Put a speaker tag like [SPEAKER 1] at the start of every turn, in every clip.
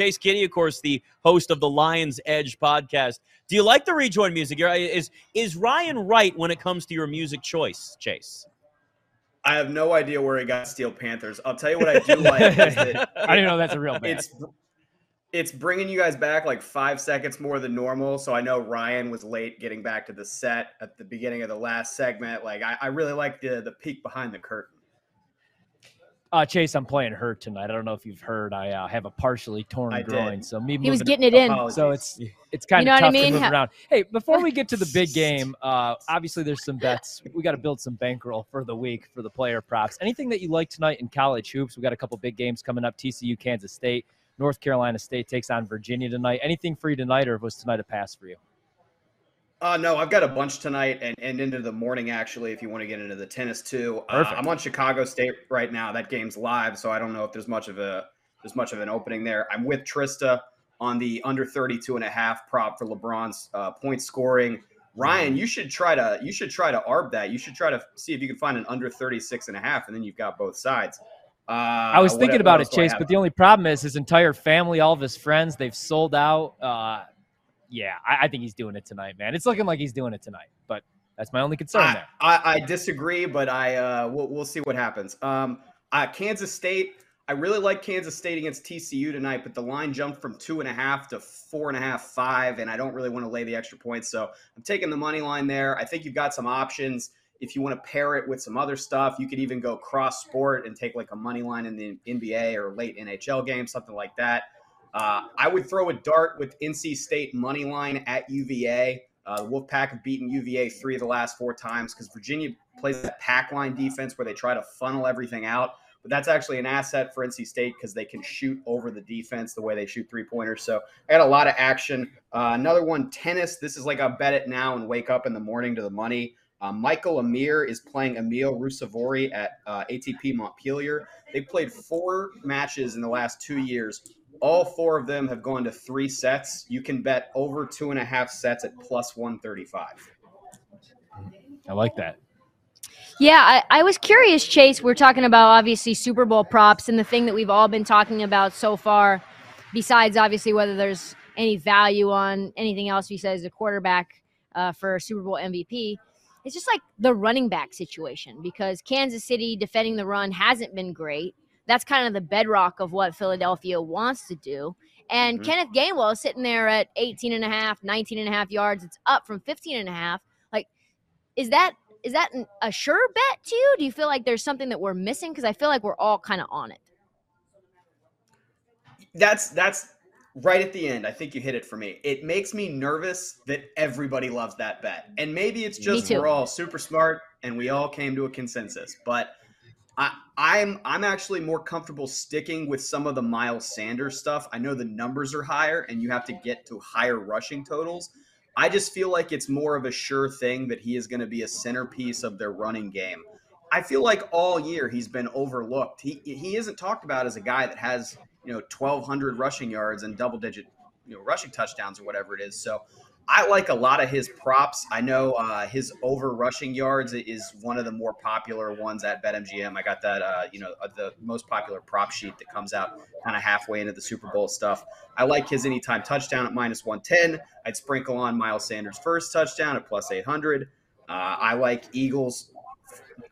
[SPEAKER 1] Chase Kiddy, of course, the host of the Lions Edge podcast. Do you like the rejoin music? Is is Ryan right when it comes to your music choice, Chase?
[SPEAKER 2] I have no idea where he got Steel Panthers. I'll tell you what I do like.
[SPEAKER 3] I didn't know that's a real band.
[SPEAKER 2] It's it's bringing you guys back like five seconds more than normal. So I know Ryan was late getting back to the set at the beginning of the last segment. Like I, I really like the the peek behind the curtain.
[SPEAKER 3] Uh, Chase, I'm playing hurt tonight. I don't know if you've heard. I uh, have a partially torn
[SPEAKER 2] I
[SPEAKER 3] groin,
[SPEAKER 2] did.
[SPEAKER 3] so me
[SPEAKER 4] He was getting it in.
[SPEAKER 2] Apologies.
[SPEAKER 3] So it's it's kind
[SPEAKER 4] You
[SPEAKER 3] of
[SPEAKER 4] know what
[SPEAKER 3] tough
[SPEAKER 4] I
[SPEAKER 3] to
[SPEAKER 4] mean?
[SPEAKER 3] move
[SPEAKER 4] How-
[SPEAKER 3] around. Hey, before we get to the big game, uh, obviously there's some bets. We got to build some bankroll for the week for the player props. Anything that you like tonight in college hoops? We got a couple big games coming up. TCU, Kansas State, North Carolina State takes on Virginia tonight. Anything for you tonight, or was tonight a pass for you?
[SPEAKER 2] Uh, no, I've got a bunch tonight and, and into the morning, actually, if you want to get into the tennis too. Uh, I'm on Chicago State right now. That game's live, so I don't know if there's much of a there's much of an opening there. I'm with Trista on the under 32 and a half prop for LeBron's uh, point scoring. Ryan, you should try to you should try to arb that. You should try to see if you can find an under 36 and a half, and then you've got both sides. Uh,
[SPEAKER 3] I was thinking about it, Chase, but the only problem is his entire family, all of his friends, they've sold out. Uh, yeah, I, I think he's doing it tonight, man. It's looking like he's doing it tonight, but that's my only concern
[SPEAKER 2] I,
[SPEAKER 3] there.
[SPEAKER 2] I, I disagree, but I uh, we'll, we'll see what happens. Um, uh, Kansas State. I really like Kansas State against TCU tonight, but the line jumped from two and a half to four and a half, five, and I don't really want to lay the extra points. So I'm taking the money line there. I think you've got some options. If you want to pair it with some other stuff, you could even go cross sport and take like a money line in the NBA or late NHL game, something like that. Uh, I would throw a dart with NC State money line at UVA. Uh, the Wolfpack have beaten UVA three of the last four times because Virginia plays that pack line defense where they try to funnel everything out. But that's actually an asset for NC State because they can shoot over the defense the way they shoot three pointers. So I got a lot of action. Uh, another one, tennis. This is like a bet it now and wake up in the morning to the money. Uh, Mikael Ymer is playing Emil Ruusuvuori at uh, ATP Montpellier. They played four matches in the last two years. All four of them have gone to three sets. You can bet over two and a half sets at plus 135.
[SPEAKER 3] I like that.
[SPEAKER 4] Yeah, I, I was curious, Chase. We're talking about obviously Super Bowl props and the thing that we've all been talking about so far, besides obviously whether there's any value on anything else besides the quarterback uh, for Super Bowl MVP. It's just like the running back situation because Kansas City defending the run hasn't been great. That's kind of the bedrock of what Philadelphia wants to do. And
[SPEAKER 2] Mhm.
[SPEAKER 4] Kenneth Gainwell is sitting there at 18 and a half, 19 and a half yards. It's up from 15 and a half. Like, is that is that an- a sure bet to you? Do you feel like there's something that we're missing? Because I feel like we're all kind of on it.
[SPEAKER 2] That's that's right at the end. I think you hit it for me. It makes me nervous that everybody loves that bet, and maybe it's just we're all super smart and we all came to a consensus. But I, I'm I'm actually more comfortable sticking with some of the Miles Sanders stuff. I know the numbers are higher, and you have to get to higher rushing totals. I just feel like it's more of a sure thing that he is going to be a centerpiece of their running game. I feel like all year he's been overlooked. He he isn't talked about as a guy that has you know 1200 rushing yards and double digit you know rushing touchdowns or whatever it is. So I like a lot of his props. I know uh, his over rushing yards is one of the more popular ones at BetMGM. I got that uh, you know uh, the most popular prop sheet that comes out kind of halfway into the Super Bowl stuff. I like his anytime touchdown at minus 110. I'd sprinkle on Miles Sanders' first touchdown at plus 800. Uh, I like Eagles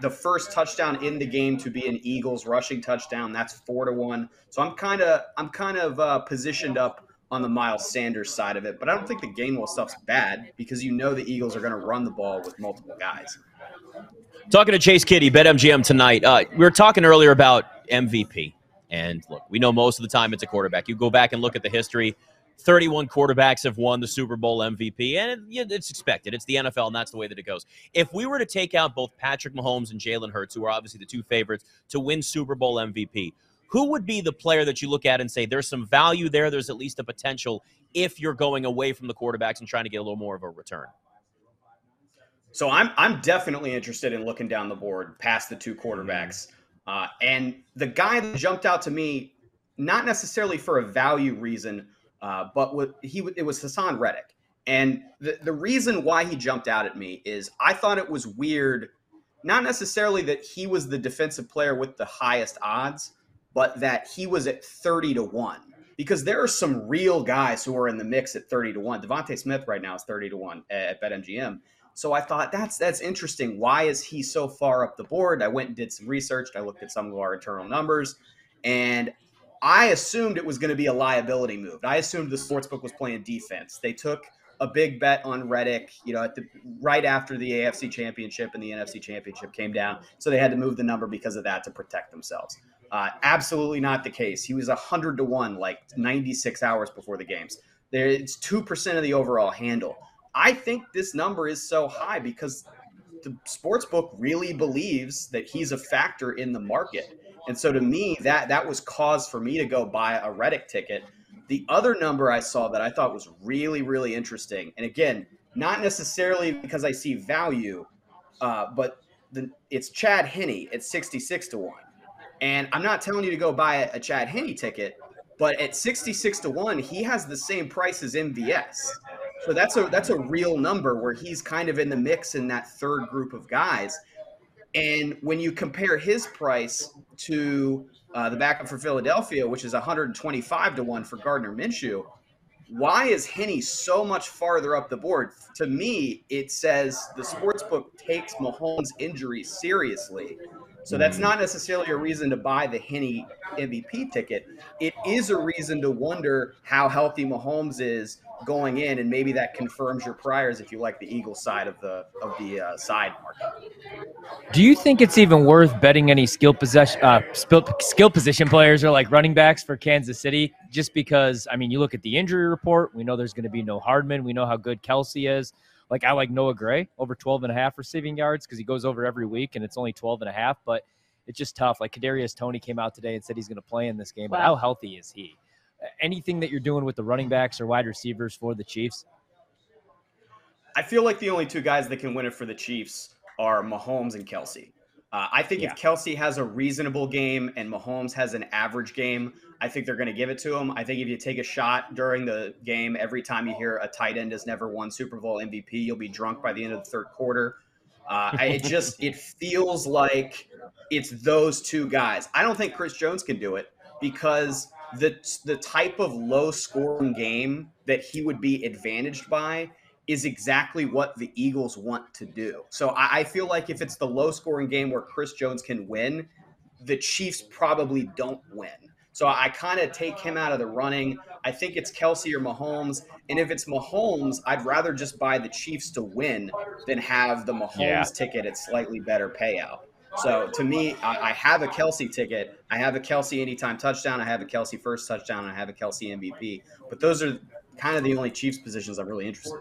[SPEAKER 2] the first touchdown in the game to be an Eagles rushing touchdown. That's four to one. So I'm kind of I'm kind of uh, positioned up on the Miles Sanders side of it, but I don't think the Gainwell stuff's bad because you know the Eagles are going to run the ball with multiple guys.
[SPEAKER 1] Talking to Chase Kiddy, BetMGM tonight. Uh, we were talking earlier about MVP. And look, we know most of the time it's a quarterback. You go back and look at the history. 31 quarterbacks have won the Super Bowl MVP, and it, it's expected. It's the NFL, and that's the way that it goes. If we were to take out both Patrick Mahomes and Jalen Hurts, who are obviously the two favorites to win Super Bowl MVP, who would be the player that you look at and say there's some value there? There's at least a potential if you're going away from the quarterbacks and trying to get a little more of a return.
[SPEAKER 2] So I'm I'm definitely interested in looking down the board past the two quarterbacks. Uh, and the guy that jumped out to me, not necessarily for a value reason, uh, but with, he it was Haason Reddick. And the, the reason why he jumped out at me is I thought it was weird, not necessarily that he was the defensive player with the highest odds, but that he was at 30 to 1. because there are some real guys who are in the mix at 30 to 1. DeVonta Smith right now is 30 to 1 at BetMGM. So I thought that's that's interesting. Why is he so far up the board? I went and did some research. I looked at some of our internal numbers, and I assumed it was going to be a liability move. I assumed the sportsbook was playing defense. They took a big bet on Reddick, you know, the right after the AFC Championship and the NFC Championship came down, so they had to move the number because of that to protect themselves. Uh, absolutely not the case. He was hundred to one, like ninety six hours before the games. There, it's two percent of the overall handle. I think this number is so high because the sports book really believes that he's a factor in the market. And so to me, that that was cause for me to go buy a Reddick ticket the other number I saw that I thought was really, really interesting, and again, not necessarily because I see value, uh, but the, it's Chad Henne at 66 to 1. And I'm not telling you to go buy a, Chad Henne ticket, but at 66 to 1, he has the same price as MVS. So that's a that's a real number where he's kind of in the mix in that third group of guys. And when you compare his price to uh, the backup for Philadelphia, which is 125 to 1 for Gardner Minshew. Why is Henne so much farther up the board? To me, it says the sports book takes Mahomes' injury seriously. So that's hmm. not necessarily a reason to buy the Henne MVP ticket. It is a reason to wonder how healthy Mahomes is going in, and maybe that confirms your priors if you like the Eagle side of the of the uh, side market.
[SPEAKER 3] Do you think it's even worth betting any skill possession uh, skill position players or like running backs for Kansas City? Just because I mean, you look at the injury report, we know there's going to be no Hardman. We know how good Kelce is. Like I like Noah Gray over 12 and a half receiving yards because he goes over every week and it's only 12 and a half, but it's just tough. Like Kadarius Toney came out today and said he's going to play in this game, wow. but how healthy is he? Anything that you're doing with the running backs or wide receivers for the Chiefs?
[SPEAKER 2] I feel like the only two guys that can win it for the Chiefs are Mahomes and Kelce. Uh, I think yeah. if Kelce has a reasonable game and Mahomes has an average game, I think they're going to give it to him. I think if you take a shot during the game, every time you hear a tight end has never won Super Bowl MVP, you'll be drunk by the end of the third quarter. Uh, it just it feels like it's those two guys. I don't think Chris Jones can do it because the the type of low scoring game that he would be advantaged by is exactly what the Eagles want to do. So I, I feel like if it's the low scoring game where Chris Jones can win, the Chiefs probably don't win. So I kind of take him out of the running. I think it's Kelce or Mahomes. And if it's Mahomes, I'd rather just buy the Chiefs to win than have the Mahomes yeah. ticket at slightly better payout. So to me, I, I, have a Kelce ticket. I have a Kelce anytime touchdown. I have a Kelce first touchdown. And I have a Kelce MVP. But those are kind of the only Chiefs positions I'm really interested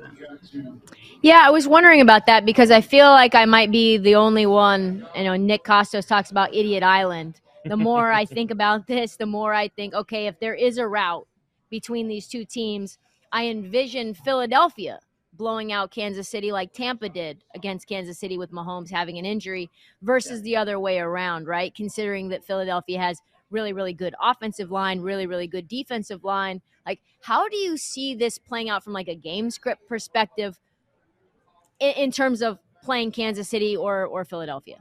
[SPEAKER 2] in.
[SPEAKER 4] Yeah, I was wondering about that because I feel like I might be the only one. You know, Nick Kostos talks about Idiot Island. The more I think about this, the more I think, okay, if there is a route between these two teams, I envision Philadelphia blowing out Kansas City like Tampa did against Kansas City with Mahomes having an injury versus the other way around, right? Considering that Philadelphia has really, really good offensive line, really, really good defensive line. Like, how do you see this playing out from like a game script perspective in, in terms of playing Kansas City or or Philadelphia?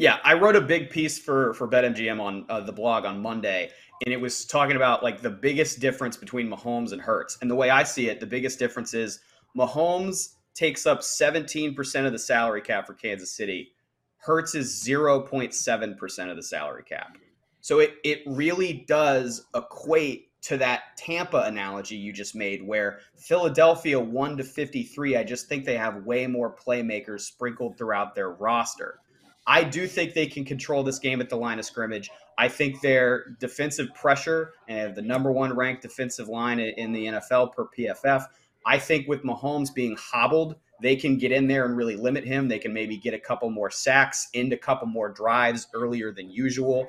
[SPEAKER 2] Yeah, I wrote a big piece for for BetMGM on uh, the blog on Monday, and it was talking about like the biggest difference between Mahomes and Hurts. And the way I see it, the biggest difference is Mahomes takes up 17% of the salary cap for Kansas City. Hurts is 0.7% of the salary cap. So it it really does equate to that Tampa analogy you just made, where Philadelphia 1 to 53, I just think they have way more playmakers sprinkled throughout their roster. I do think they can control this game at the line of scrimmage. I think their defensive pressure and the number one ranked defensive line in the NFL per PFF. I think with Mahomes being hobbled, they can get in there and really limit him. They can maybe get a couple more sacks, into a couple more drives earlier than usual.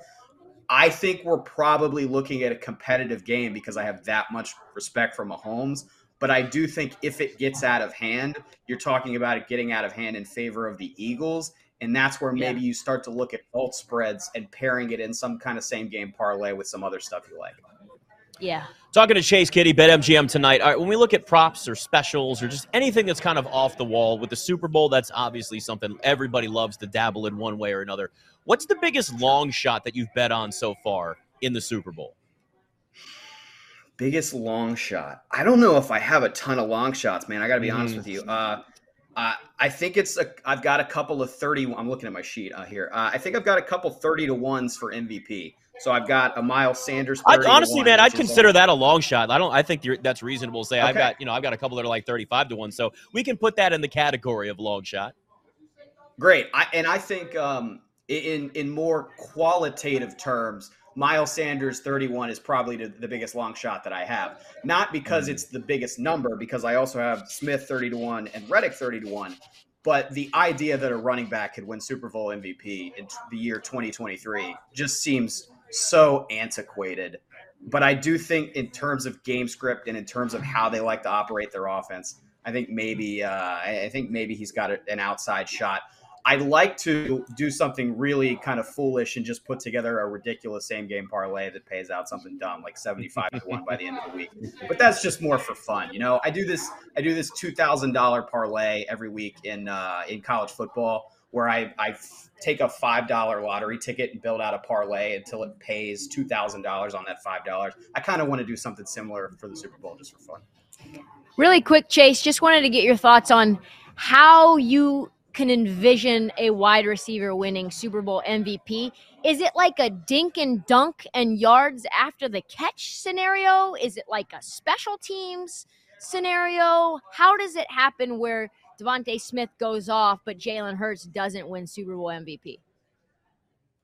[SPEAKER 2] I think we're probably looking at a competitive game because I have that much respect for Mahomes. But I do think if it gets out of hand, you're talking about it getting out of hand in favor of the Eagles. And that's where maybe yeah. you start to look at alt spreads and pairing it in some kind of same game parlay with some other stuff you like.
[SPEAKER 4] Yeah.
[SPEAKER 1] Talking to Chase Kiddy, BetMGM tonight. All right, when we look at props or specials or just anything that's kind of off the wall with the Super Bowl, that's obviously something everybody loves to dabble in one way or another. What's the biggest long shot that you've bet on so far in the Super Bowl?
[SPEAKER 2] Biggest long shot. I don't know if I have a ton of long shots, man. I got to be mm-hmm. honest with you. Uh, uh, I think it's a. I've got a couple of thirty. I'm looking at my sheet uh, here. Uh, I think I've got a couple thirty to ones for MVP. So I've got a Miles Sanders.
[SPEAKER 1] I, honestly, one, man, I'd consider that a long shot. I don't. I think that's reasonable. To say okay. I've got you know I've got a couple that are like thirty-five to one. So we can put that in the category of long shot.
[SPEAKER 2] Great, I, and I think um, in in more qualitative terms, Miles Sanders 31 is probably the, biggest long shot that I have. Not because mm. it's the biggest number, because I also have Smith 30 to 1 and Reddick 30 to 1. But the idea that a running back could win Super Bowl MVP in the year 2023 just seems so antiquated. But I do think, in terms of game script and in terms of how they like to operate their offense, I think maybe uh, I think maybe he's got an outside shot. I'd like to do something really kind of foolish and just put together a ridiculous same game parlay that pays out something dumb like 75 to 1 by the end of the week. But that's just more for fun. You know, I do this I do this $2,000 parlay every week in uh, in college football where I, I take a $5 lottery ticket and build out a parlay until it pays $2,000 on that $5. I kind of want to do something similar for the Super Bowl just for fun.
[SPEAKER 4] Really quick, Chase, just wanted to get your thoughts on how you can envision a wide receiver winning Super Bowl MVP? Is it like a dink and dunk and yards after the catch scenario? Is it like a special teams scenario? How does it happen where DeVonta Smith goes off, but Jalen Hurts doesn't win Super Bowl MVP?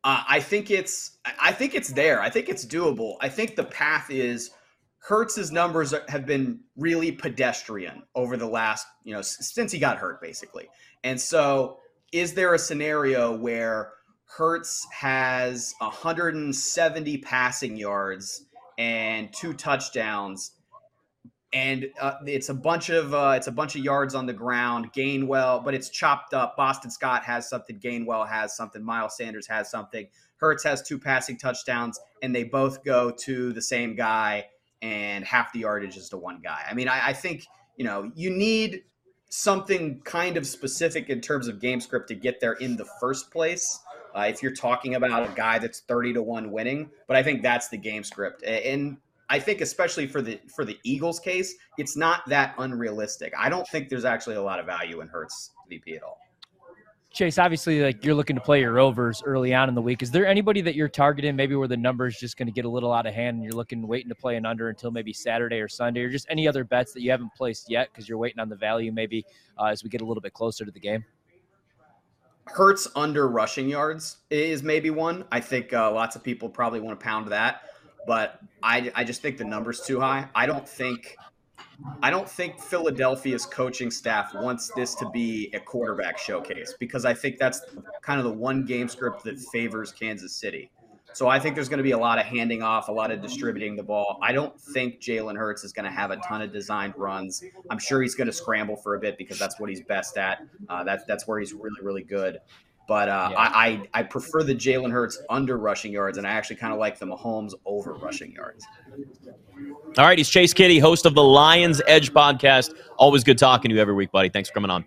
[SPEAKER 2] Uh, I think it's I think it's there. I think it's doable. I think the path is Hurts's numbers have been really pedestrian over the last, you know, since he got hurt, basically. And so, is there a scenario where Hurts has 170 passing yards and two touchdowns, and uh, it's a bunch of uh, it's a bunch of yards on the ground. Gainwell, but it's chopped up. Boston Scott has something. Gainwell has something. Miles Sanders has something. Hurts has two passing touchdowns, and they both go to the same guy, and half the yardage is to one guy. I mean, I, I think you know you need something kind of specific in terms of game script to get there in the first place. Uh, if you're talking about a guy that's 30 to 1 winning, but I think that's the game script. And I think especially for the for the Eagles case, it's not that unrealistic. I don't think there's actually a lot of value in Hurts VP at all.
[SPEAKER 3] Chase, obviously, like you're looking to play your overs early on in the week. Is there anybody that you're targeting, maybe where the number is just going to get a little out of hand, and you're looking, waiting to play an under until maybe Saturday or Sunday, or just any other bets that you haven't placed yet because you're waiting on the value, maybe uh, as we get a little bit closer to the game?
[SPEAKER 2] Hurts under rushing yards is maybe one. I think uh, lots of people probably want to pound that, but I, I just think the number's too high. I don't think I don't think Philadelphia's coaching staff wants this to be a quarterback showcase because I think that's kind of the one game script that favors Kansas City. So I think there's going to be a lot of handing off, a lot of distributing the ball. I don't think Jalen Hurts is going to have a ton of designed runs. I'm sure he's going to scramble for a bit because that's what he's best at. Uh, that's that's where he's really really good. But uh, yeah. I, I, prefer the Jalen Hurts under rushing yards, and I actually kind of like the Mahomes over rushing yards.
[SPEAKER 1] All right, he's Chase Kiddy, host of the Lions Edge podcast. Always good talking to you every week, buddy. Thanks for coming on.